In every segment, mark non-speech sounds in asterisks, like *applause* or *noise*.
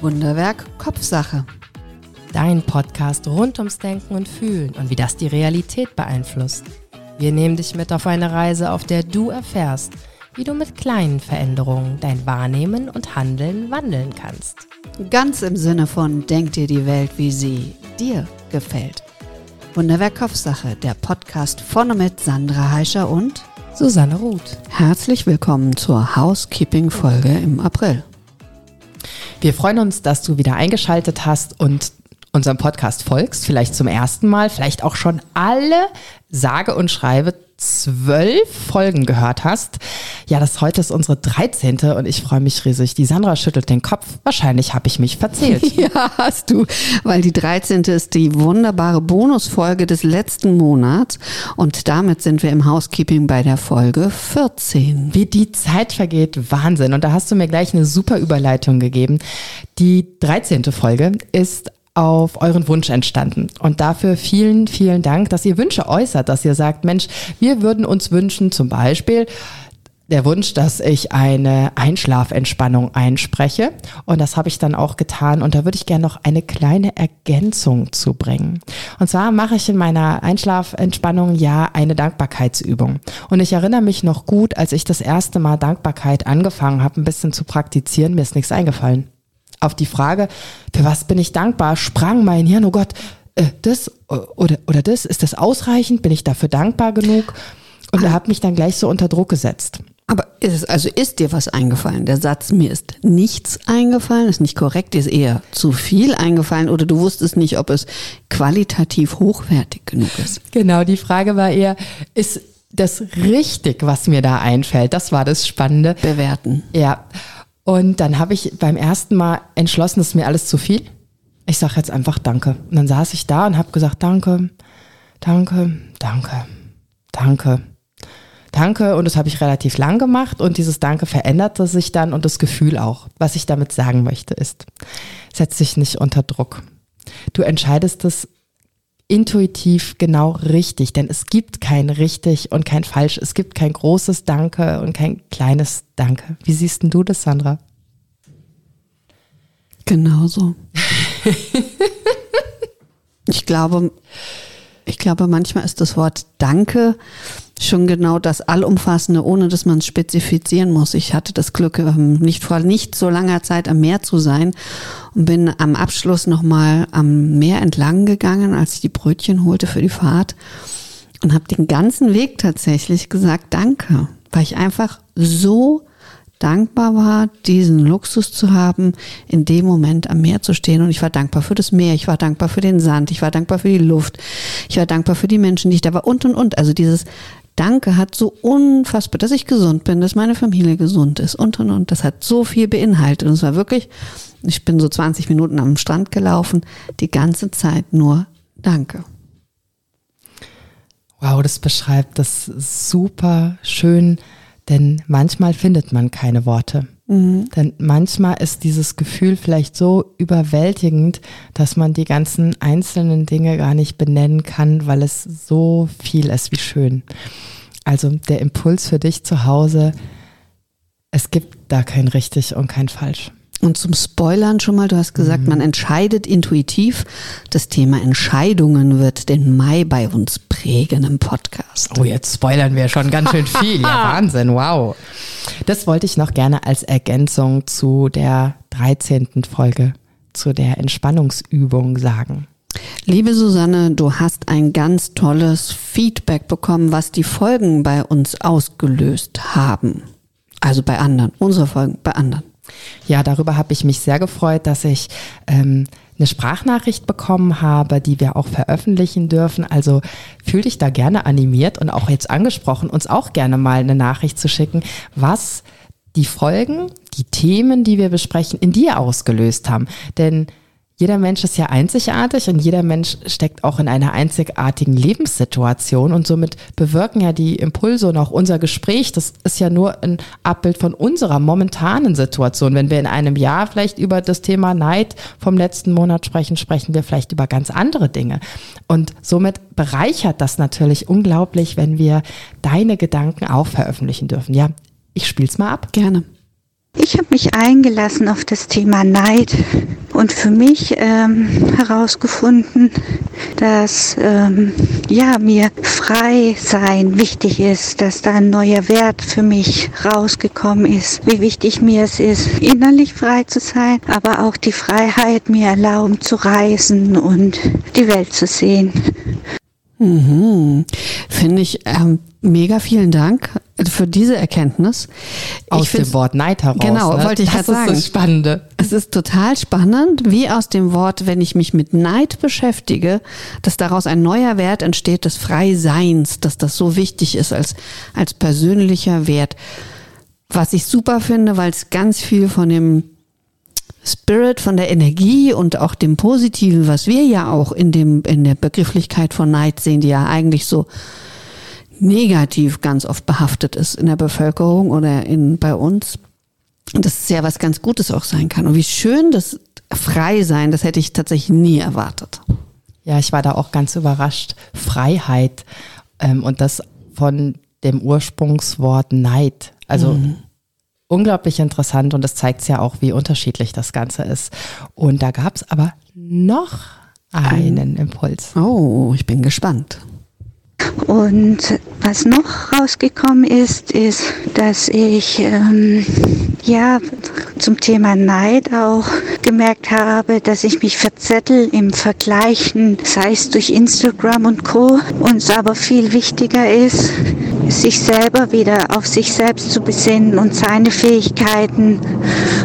Wunderwerk Kopfsache. Dein Podcast rund ums Denken und Fühlen und wie das die Realität beeinflusst. Wir nehmen dich mit auf eine Reise, auf der du erfährst, wie du mit kleinen Veränderungen dein Wahrnehmen und Handeln wandeln kannst. Ganz im Sinne von Denk dir die Welt, wie sie dir gefällt. Wunderwerk Kopfsache, der Podcast vorne mit Sandra Heischer und Susanne Ruth. Herzlich willkommen zur Housekeeping-Folge im April. Wir freuen uns, dass du wieder eingeschaltet hast und unserem Podcast folgst, vielleicht zum ersten Mal, vielleicht auch schon alle sage und schreibe zwölf Folgen gehört hast. Ja, das heute ist unsere 13. und ich freue mich riesig. Die Sandra schüttelt den Kopf. Wahrscheinlich habe ich mich verzählt. *laughs* Ja, hast du, weil die 13. ist die wunderbare Bonusfolge des letzten Monats und damit sind wir im Housekeeping bei der Folge 14. Wie die Zeit vergeht, Wahnsinn. Und da hast du mir gleich eine super Überleitung gegeben. Die 13. Folge ist auf euren Wunsch entstanden. Und dafür vielen, vielen Dank, dass ihr Wünsche äußert, dass ihr sagt, Mensch, wir würden uns wünschen, zum Beispiel, der Wunsch, dass ich eine Einschlafentspannung einspreche. Und das habe ich dann auch getan. Und da würde ich gerne noch eine kleine Ergänzung zu bringen. Und zwar mache ich in meiner Einschlafentspannung ja eine Dankbarkeitsübung. Und ich erinnere mich noch gut, als ich das erste Mal Dankbarkeit angefangen habe, ein bisschen zu praktizieren, mir ist nichts eingefallen auf die Frage, für was bin ich dankbar, sprang mein Hirn, oh Gott, äh, das oder, oder das, ist das ausreichend? Bin ich dafür dankbar genug? Und er hat mich dann gleich so unter Druck gesetzt. Aber ist es, also ist dir was eingefallen? Der Satz, mir ist nichts eingefallen, ist nicht korrekt, ist eher zu viel eingefallen oder du wusstest nicht, ob es qualitativ hochwertig genug ist? Genau, die Frage war eher, ist das richtig, was mir da einfällt? Das war das Spannende. Bewerten. Ja. Und dann habe ich beim ersten Mal entschlossen, das ist mir alles zu viel. Ich sage jetzt einfach Danke. Und dann saß ich da und habe gesagt, danke, danke, danke, danke, danke. Und das habe ich relativ lang gemacht und dieses Danke veränderte sich dann und das Gefühl auch. Was ich damit sagen möchte ist, setz dich nicht unter Druck. Du entscheidest es intuitiv genau richtig, denn es gibt kein richtig und kein falsch. Es gibt kein großes Danke und kein kleines Danke. Wie siehst denn du das, Sandra? Genauso. *laughs* ich glaube, ich glaube, manchmal ist das Wort Danke schon genau das Allumfassende, ohne dass man es spezifizieren muss. Ich hatte das Glück, ähm, nicht vor nicht so langer Zeit am Meer zu sein und bin am Abschluss nochmal am Meer entlang gegangen, als ich die Brötchen holte für die Fahrt und habe den ganzen Weg tatsächlich gesagt Danke, weil ich einfach so dankbar war, diesen Luxus zu haben, in dem Moment am Meer zu stehen. Und ich war dankbar für das Meer, ich war dankbar für den Sand, ich war dankbar für die Luft, ich war dankbar für die Menschen, die ich da war und und und. Also dieses Danke hat so unfassbar, dass ich gesund bin, dass meine Familie gesund ist und und und. Das hat so viel beinhaltet. Und es war wirklich, ich bin so 20 Minuten am Strand gelaufen, die ganze Zeit nur Danke. Wow, das beschreibt das super schön, denn manchmal findet man keine Worte. Mhm. Denn manchmal ist dieses Gefühl vielleicht so überwältigend, dass man die ganzen einzelnen Dinge gar nicht benennen kann, weil es so viel ist wie schön. Also der Impuls für dich zu Hause, es gibt da kein richtig und kein falsch. Und zum Spoilern schon mal, du hast gesagt, mhm. man entscheidet intuitiv. Das Thema Entscheidungen wird den Mai bei uns prägen im Podcast. Oh, jetzt spoilern wir schon ganz schön viel. Ja, *laughs* Wahnsinn, wow. Das wollte ich noch gerne als Ergänzung zu der 13. Folge, zu der Entspannungsübung sagen. Liebe Susanne, du hast ein ganz tolles Feedback bekommen, was die Folgen bei uns ausgelöst haben. Also bei anderen, unsere Folgen bei anderen. Ja, darüber habe ich mich sehr gefreut, dass ich ähm, eine Sprachnachricht bekommen habe, die wir auch veröffentlichen dürfen. Also fühl dich da gerne animiert und auch jetzt angesprochen, uns auch gerne mal eine Nachricht zu schicken, was die Folgen, die Themen, die wir besprechen, in dir ausgelöst haben. Denn jeder Mensch ist ja einzigartig und jeder Mensch steckt auch in einer einzigartigen Lebenssituation und somit bewirken ja die Impulse und auch unser Gespräch, das ist ja nur ein Abbild von unserer momentanen Situation. Wenn wir in einem Jahr vielleicht über das Thema Neid vom letzten Monat sprechen, sprechen wir vielleicht über ganz andere Dinge. Und somit bereichert das natürlich unglaublich, wenn wir deine Gedanken auch veröffentlichen dürfen. Ja, ich spiel's mal ab. Gerne. Ich habe mich eingelassen auf das Thema Neid und für mich ähm, herausgefunden, dass ähm, ja mir frei sein wichtig ist, dass da ein neuer Wert für mich rausgekommen ist, wie wichtig mir es ist, innerlich frei zu sein, aber auch die Freiheit mir erlauben zu reisen und die Welt zu sehen. Mhm. Finde ich ähm, mega vielen Dank für diese Erkenntnis. Aus dem Wort Neid heraus. Genau, ne? wollte ich gerade sagen. Das ist das Spannende. Es ist total spannend, wie aus dem Wort, wenn ich mich mit Neid beschäftige, dass daraus ein neuer Wert entsteht des Freiseins, dass das so wichtig ist als, als persönlicher Wert. Was ich super finde, weil es ganz viel von dem Spirit, von der Energie und auch dem Positiven, was wir ja auch in dem, in der Begrifflichkeit von Neid sehen, die ja eigentlich so negativ ganz oft behaftet ist in der Bevölkerung oder in, bei uns. Und das ist ja was ganz Gutes auch sein kann. Und wie schön das frei sein, das hätte ich tatsächlich nie erwartet. Ja, ich war da auch ganz überrascht. Freiheit ähm, und das von dem Ursprungswort Neid. Also mhm. unglaublich interessant und das zeigt ja auch, wie unterschiedlich das Ganze ist. Und da gab es aber noch einen Impuls. Oh, ich bin gespannt. Und was noch rausgekommen ist, ist, dass ich ähm, ja zum Thema Neid auch gemerkt habe, dass ich mich verzettel im Vergleichen, sei es durch Instagram und Co. Und es aber viel wichtiger ist, sich selber wieder auf sich selbst zu besinnen und seine Fähigkeiten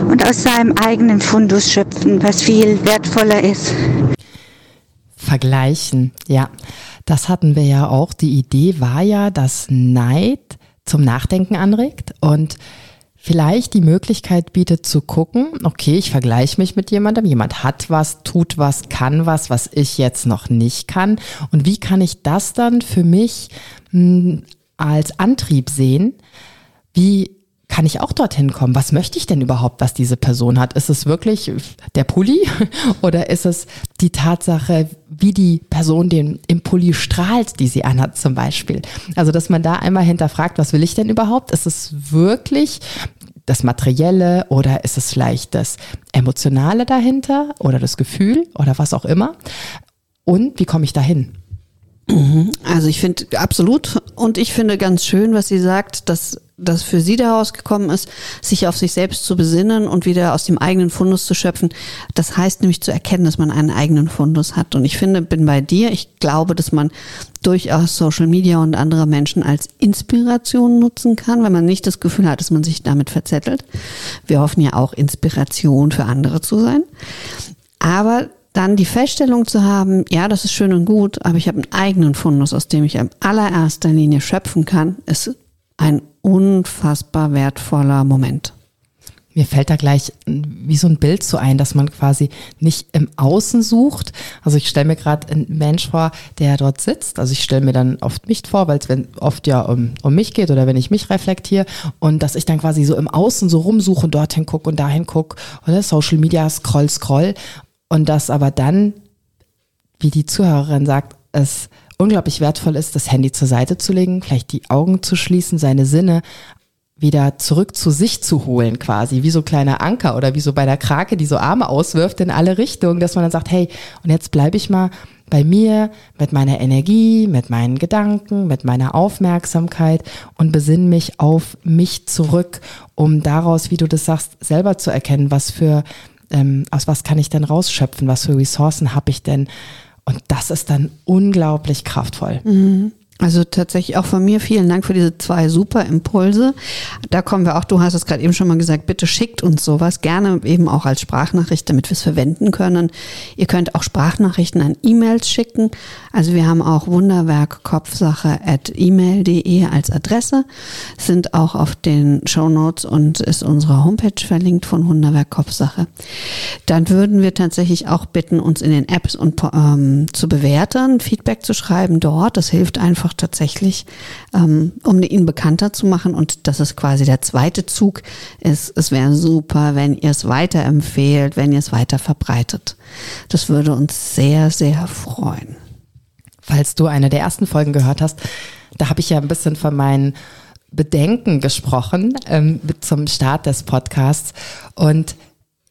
und aus seinem eigenen Fundus schöpfen, was viel wertvoller ist. Vergleichen, ja. Das hatten wir ja auch. Die Idee war ja, dass Neid zum Nachdenken anregt und vielleicht die Möglichkeit bietet zu gucken, okay, ich vergleiche mich mit jemandem, jemand hat was, tut was, kann was, was ich jetzt noch nicht kann. Und wie kann ich das dann für mich hm, als Antrieb sehen? Wie kann ich auch dorthin kommen? Was möchte ich denn überhaupt, was diese Person hat? Ist es wirklich der Pulli *laughs* oder ist es die Tatsache, wie die Person den im Pulli strahlt, die sie anhat zum Beispiel? Also, dass man da einmal hinterfragt, was will ich denn überhaupt? Ist es wirklich das Materielle oder ist es vielleicht das Emotionale dahinter oder das Gefühl oder was auch immer? Und wie komme ich dahin? Mhm. Also ich finde absolut und ich finde ganz schön, was sie sagt, dass das für sie daraus gekommen ist, sich auf sich selbst zu besinnen und wieder aus dem eigenen Fundus zu schöpfen. Das heißt nämlich zu erkennen, dass man einen eigenen Fundus hat. Und ich finde, bin bei dir. Ich glaube, dass man durchaus Social Media und andere Menschen als Inspiration nutzen kann, wenn man nicht das Gefühl hat, dass man sich damit verzettelt. Wir hoffen ja auch Inspiration für andere zu sein. Aber dann die Feststellung zu haben, ja, das ist schön und gut, aber ich habe einen eigenen Fundus, aus dem ich in allererster Linie schöpfen kann, ist ein unfassbar wertvoller Moment. Mir fällt da gleich wie so ein Bild so ein, dass man quasi nicht im Außen sucht. Also ich stelle mir gerade einen Mensch vor, der dort sitzt. Also ich stelle mir dann oft mich vor, weil es oft ja um, um mich geht oder wenn ich mich reflektiere und dass ich dann quasi so im Außen so rumsuche und dorthin gucke und dahin gucke oder Social Media scroll, scroll und das aber dann, wie die Zuhörerin sagt, es unglaublich wertvoll ist, das Handy zur Seite zu legen, vielleicht die Augen zu schließen, seine Sinne wieder zurück zu sich zu holen, quasi, wie so kleiner Anker oder wie so bei der Krake, die so Arme auswirft in alle Richtungen, dass man dann sagt, hey, und jetzt bleibe ich mal bei mir, mit meiner Energie, mit meinen Gedanken, mit meiner Aufmerksamkeit und besinne mich auf mich zurück, um daraus, wie du das sagst, selber zu erkennen, was für ähm, aus was kann ich denn rausschöpfen, was für Ressourcen habe ich denn? Und das ist dann unglaublich kraftvoll. Mhm. Also tatsächlich auch von mir vielen Dank für diese zwei super Impulse. Da kommen wir auch, du hast es gerade eben schon mal gesagt, bitte schickt uns sowas gerne eben auch als Sprachnachricht, damit wir es verwenden können. Ihr könnt auch Sprachnachrichten an E-Mails schicken. Also wir haben auch Wunderwerk at email.de als Adresse, sind auch auf den Show Notes und ist unsere Homepage verlinkt von Wunderwerk Kopfsache. Dann würden wir tatsächlich auch bitten, uns in den Apps und, ähm, zu bewerten, Feedback zu schreiben dort. Das hilft einfach einfach tatsächlich, ähm, um ihn bekannter zu machen. Und das ist quasi der zweite Zug. Ist, es wäre super, wenn ihr es weiterempfehlt, wenn ihr es weiter verbreitet. Das würde uns sehr, sehr freuen. Falls du eine der ersten Folgen gehört hast, da habe ich ja ein bisschen von meinen Bedenken gesprochen ähm, zum Start des Podcasts. Und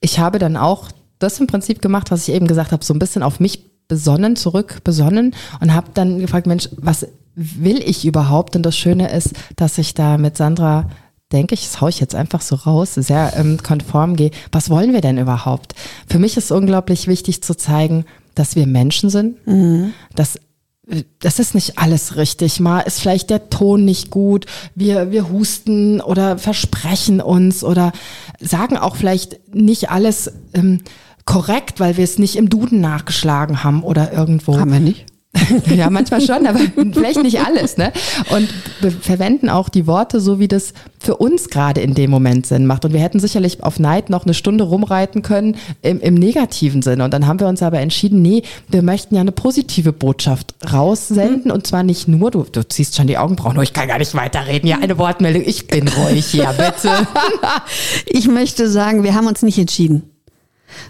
ich habe dann auch das im Prinzip gemacht, was ich eben gesagt habe, so ein bisschen auf mich besonnen, zurück besonnen und habe dann gefragt, Mensch, was will ich überhaupt? Und das Schöne ist, dass ich da mit Sandra denke ich, das haue ich jetzt einfach so raus, sehr ähm, konform gehe. Was wollen wir denn überhaupt? Für mich ist unglaublich wichtig zu zeigen, dass wir Menschen sind, mhm. dass das ist nicht alles richtig. Mal ist vielleicht der Ton nicht gut. Wir, wir husten oder versprechen uns oder sagen auch vielleicht nicht alles ähm, korrekt, weil wir es nicht im Duden nachgeschlagen haben oder irgendwo. Haben wir nicht? *laughs* ja, manchmal schon, aber vielleicht nicht alles. Ne? Und wir verwenden auch die Worte so, wie das für uns gerade in dem Moment Sinn macht. Und wir hätten sicherlich auf Neid noch eine Stunde rumreiten können im, im negativen Sinne. Und dann haben wir uns aber entschieden, nee, wir möchten ja eine positive Botschaft raussenden. Mhm. Und zwar nicht nur, du, du ziehst schon die Augenbrauen, oh, ich kann gar nicht weiterreden. Ja, eine Wortmeldung, ich bin ruhig, ja, bitte. *laughs* ich möchte sagen, wir haben uns nicht entschieden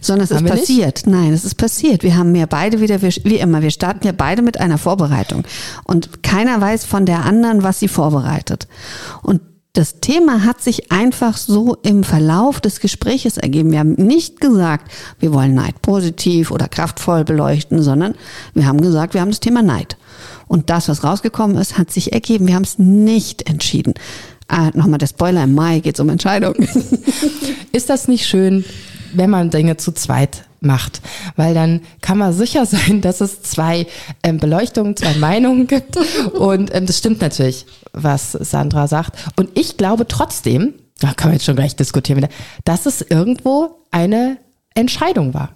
sondern es haben ist passiert. Nicht? Nein, es ist passiert. Wir haben ja beide wieder, wie immer, wir starten ja beide mit einer Vorbereitung. Und keiner weiß von der anderen, was sie vorbereitet. Und das Thema hat sich einfach so im Verlauf des Gespräches ergeben. Wir haben nicht gesagt, wir wollen Neid positiv oder kraftvoll beleuchten, sondern wir haben gesagt, wir haben das Thema Neid. Und das, was rausgekommen ist, hat sich ergeben. Wir haben es nicht entschieden. Ah, Nochmal der Spoiler, im Mai geht es um Entscheidungen. Ist das nicht schön, wenn man Dinge zu zweit macht, weil dann kann man sicher sein, dass es zwei ähm, Beleuchtungen, zwei Meinungen gibt. Und ähm, das stimmt natürlich, was Sandra sagt. Und ich glaube trotzdem, da können wir jetzt schon gleich diskutieren, dass es irgendwo eine Entscheidung war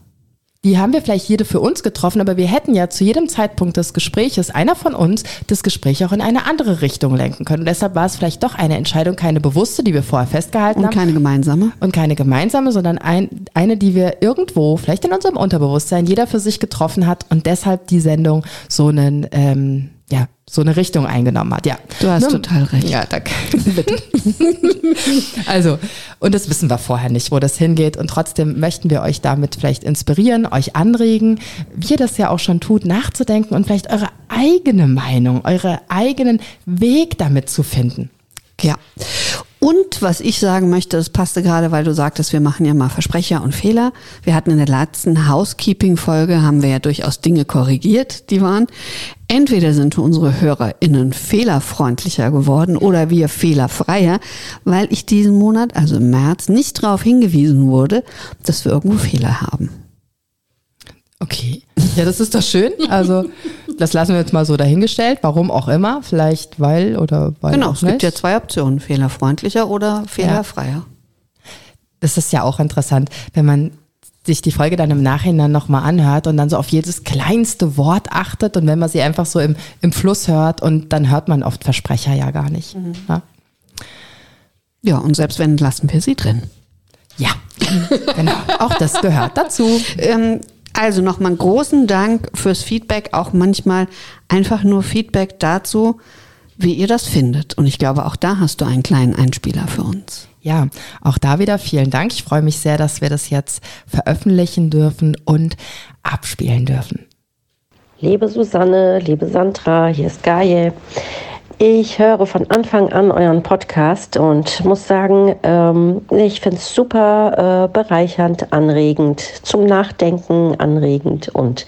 die haben wir vielleicht jede für uns getroffen, aber wir hätten ja zu jedem Zeitpunkt des Gespräches, einer von uns, das Gespräch auch in eine andere Richtung lenken können. Und deshalb war es vielleicht doch eine Entscheidung, keine bewusste, die wir vorher festgehalten und haben. Und keine gemeinsame. Und keine gemeinsame, sondern ein, eine, die wir irgendwo, vielleicht in unserem Unterbewusstsein, jeder für sich getroffen hat und deshalb die Sendung so einen, ähm, ja, so eine Richtung eingenommen hat. Ja, du hast Nur, total recht. Ja, danke. *laughs* Bitte. also, und das wissen wir vorher nicht, wo das hingeht. Und trotzdem möchten wir euch damit vielleicht inspirieren, euch anregen, wie ihr das ja auch schon tut, nachzudenken und vielleicht eure eigene Meinung, eure eigenen Weg damit zu finden. Ja. Und was ich sagen möchte, das passte gerade, weil du sagtest, wir machen ja mal Versprecher und Fehler. Wir hatten in der letzten Housekeeping-Folge, haben wir ja durchaus Dinge korrigiert, die waren. Entweder sind unsere HörerInnen fehlerfreundlicher geworden oder wir fehlerfreier, weil ich diesen Monat, also im März, nicht darauf hingewiesen wurde, dass wir irgendwo Fehler haben. Okay. Ja, das ist doch schön. Also, das lassen wir jetzt mal so dahingestellt. Warum auch immer. Vielleicht weil oder weil. Genau, es gibt ja zwei Optionen: fehlerfreundlicher oder fehlerfreier. Ja. Das ist ja auch interessant, wenn man sich die Folge dann im Nachhinein nochmal anhört und dann so auf jedes kleinste Wort achtet und wenn man sie einfach so im, im Fluss hört und dann hört man oft Versprecher ja gar nicht. Mhm. Ja? ja, und selbst wenn, lassen wir sie drin. Ja, *laughs* genau. Auch das gehört dazu. Ähm, also nochmal einen großen Dank fürs Feedback, auch manchmal einfach nur Feedback dazu, wie ihr das findet. Und ich glaube, auch da hast du einen kleinen Einspieler für uns. Ja, auch da wieder vielen Dank. Ich freue mich sehr, dass wir das jetzt veröffentlichen dürfen und abspielen dürfen. Liebe Susanne, liebe Sandra, hier ist Gaje. Ich höre von Anfang an euren Podcast und muss sagen, ähm, ich finde es super äh, bereichernd, anregend, zum Nachdenken anregend und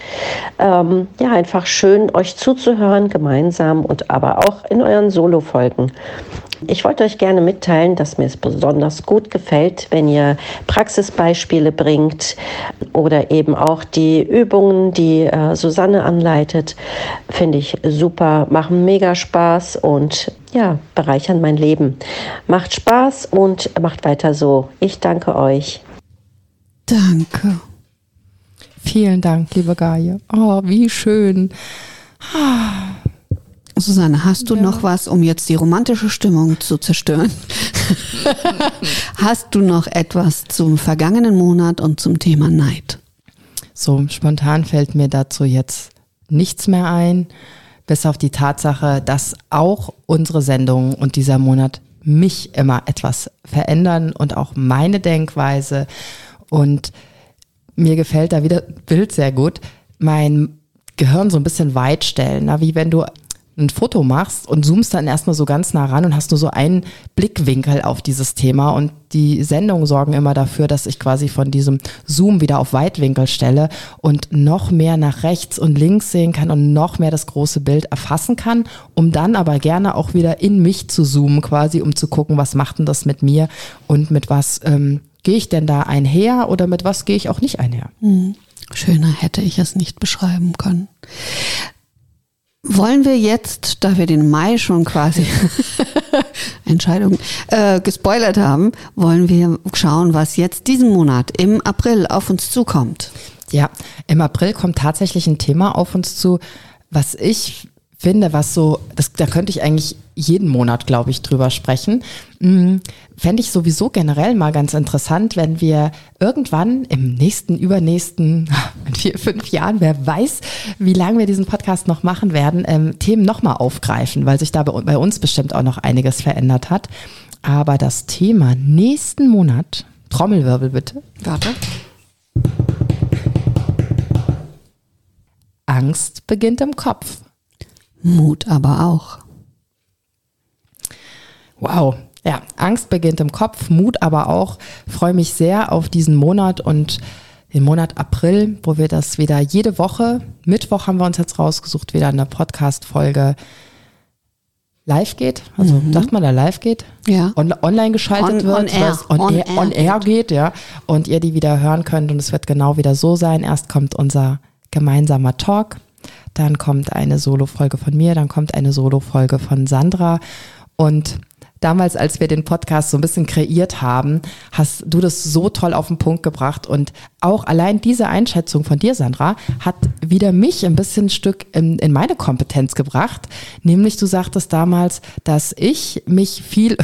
ähm, ja, einfach schön, euch zuzuhören gemeinsam und aber auch in euren Solo-Folgen. Ich wollte euch gerne mitteilen, dass mir es besonders gut gefällt, wenn ihr Praxisbeispiele bringt oder eben auch die Übungen, die äh, Susanne anleitet. Finde ich super, machen mega Spaß und ja, bereichern mein Leben. Macht Spaß und macht weiter so. Ich danke euch. Danke. Vielen Dank, liebe Gaie. Oh, wie schön. Ah. Susanne, hast du ja. noch was, um jetzt die romantische Stimmung zu zerstören? *laughs* hast du noch etwas zum vergangenen Monat und zum Thema Neid? So spontan fällt mir dazu jetzt nichts mehr ein, bis auf die Tatsache, dass auch unsere Sendung und dieser Monat mich immer etwas verändern und auch meine Denkweise. Und mir gefällt da wieder Bild sehr gut. Mein Gehirn so ein bisschen weit stellen, wie wenn du ein Foto machst und zoomst dann erstmal so ganz nah ran und hast nur so einen Blickwinkel auf dieses Thema. Und die Sendungen sorgen immer dafür, dass ich quasi von diesem Zoom wieder auf Weitwinkel stelle und noch mehr nach rechts und links sehen kann und noch mehr das große Bild erfassen kann, um dann aber gerne auch wieder in mich zu zoomen, quasi, um zu gucken, was macht denn das mit mir und mit was ähm, gehe ich denn da einher oder mit was gehe ich auch nicht einher. Mhm. Schöner hätte ich es nicht beschreiben können. Wollen wir jetzt, da wir den Mai schon quasi *laughs* Entscheidung äh, gespoilert haben, wollen wir schauen, was jetzt diesen Monat im April auf uns zukommt. Ja, im April kommt tatsächlich ein Thema auf uns zu, was ich finde, was so, das, da könnte ich eigentlich jeden Monat, glaube ich, drüber sprechen. Hm, Fände ich sowieso generell mal ganz interessant, wenn wir irgendwann im nächsten, übernächsten, *laughs* in vier, fünf Jahren, wer weiß, wie lange wir diesen Podcast noch machen werden, ähm, Themen nochmal aufgreifen, weil sich da bei, bei uns bestimmt auch noch einiges verändert hat. Aber das Thema nächsten Monat, Trommelwirbel bitte. Warte. Angst beginnt im Kopf. Mut aber auch. Wow. Ja, Angst beginnt im Kopf, Mut aber auch. Freue mich sehr auf diesen Monat und den Monat April, wo wir das wieder jede Woche, Mittwoch haben wir uns jetzt rausgesucht, wieder eine Podcast-Folge live geht. Also mhm. sagt man da live geht? Ja. On online geschaltet on, wird, on air. On, on, air, on air geht, ja. Und ihr die wieder hören könnt und es wird genau wieder so sein. Erst kommt unser gemeinsamer Talk, dann kommt eine Solo-Folge von mir, dann kommt eine Solo-Folge von Sandra und damals, als wir den Podcast so ein bisschen kreiert haben, hast du das so toll auf den Punkt gebracht. Und auch allein diese Einschätzung von dir, Sandra, hat wieder mich ein bisschen ein Stück in, in meine Kompetenz gebracht. Nämlich, du sagtest damals, dass ich mich viel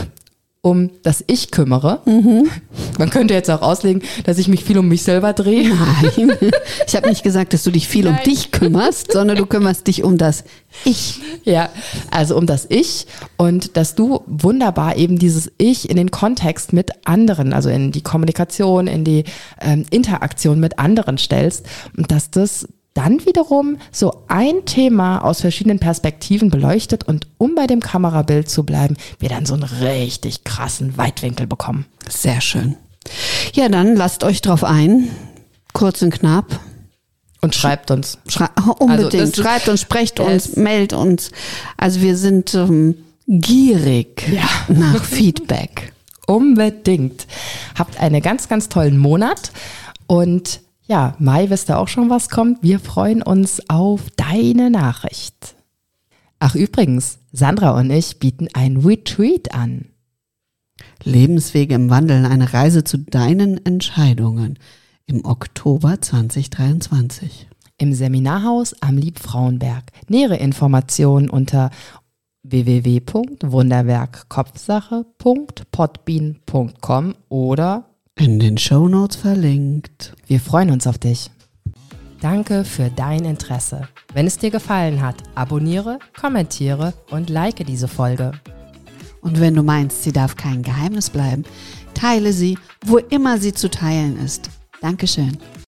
um das Ich kümmere. Mhm. Man könnte jetzt auch auslegen, dass ich mich viel um mich selber drehe. Nein, *laughs* ich habe nicht gesagt, dass du dich viel Nein. um dich kümmerst, sondern du kümmerst dich um das Ich. Ja, also um das Ich und dass du wunderbar eben dieses Ich in den Kontext mit anderen, also in die Kommunikation, in die ähm, Interaktion mit anderen stellst und dass das dann wiederum so ein Thema aus verschiedenen Perspektiven beleuchtet und um bei dem Kamerabild zu bleiben, wir dann so einen richtig krassen Weitwinkel bekommen. Sehr schön. Ja, dann lasst euch drauf ein. Kurz und knapp. Und schreibt uns. Schrei *laughs* unbedingt. Also schreibt uns, sprecht uns, meldet uns. Also wir sind ähm, gierig ja. nach Feedback. *laughs* Unbedingt. Habt einen ganz, ganz tollen Monat und ja, Mai, wisst ihr auch schon, was kommt? Wir freuen uns auf deine Nachricht. Ach übrigens, Sandra und ich bieten ein Retreat an. Lebenswege im Wandel, eine Reise zu deinen Entscheidungen im Oktober 2023. Im Seminarhaus am Liebfrauenberg. Nähere Informationen unter www.wunderwerkkopfsache.podbean.com oder in den Shownotes verlinkt. Wir freuen uns auf dich. Danke für dein Interesse. Wenn es dir gefallen hat, abonniere, kommentiere und like diese Folge. Und wenn du meinst, sie darf kein Geheimnis bleiben, teile sie, wo immer sie zu teilen ist. Dankeschön.